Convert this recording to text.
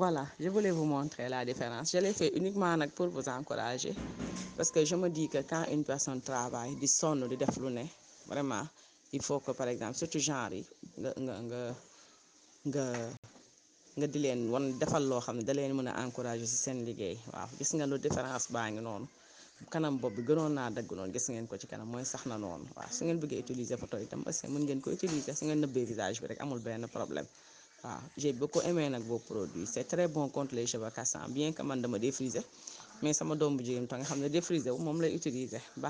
voilà je voulais vous montrer la différence. Je l'ai fait uniquement pour vous encourager. Parce que je me dis que quand une personne travaille di sonn di def lu ne vraiment il faut que par exemple surtout genre nga di leen wan defal ne da leen mën a encourager ci seen liggéey. Waaw gis nga différence baa ngi noonu. Kanam bopp bi gënoon naa dagg noonu gis ngeen ko ci kanam mooy sax na noonu. Su ngeen bëggee utiliser photo itam aussi mën ngeen ko utiliser. Su ngeen visage bi rek amul problème j'ai beaucoup aimé nag vos produits. C'est très bon contre les cheveux cassants. Bien que man dama défriser mais sama doom bu jigéen ta nga xam ne défriser wu moom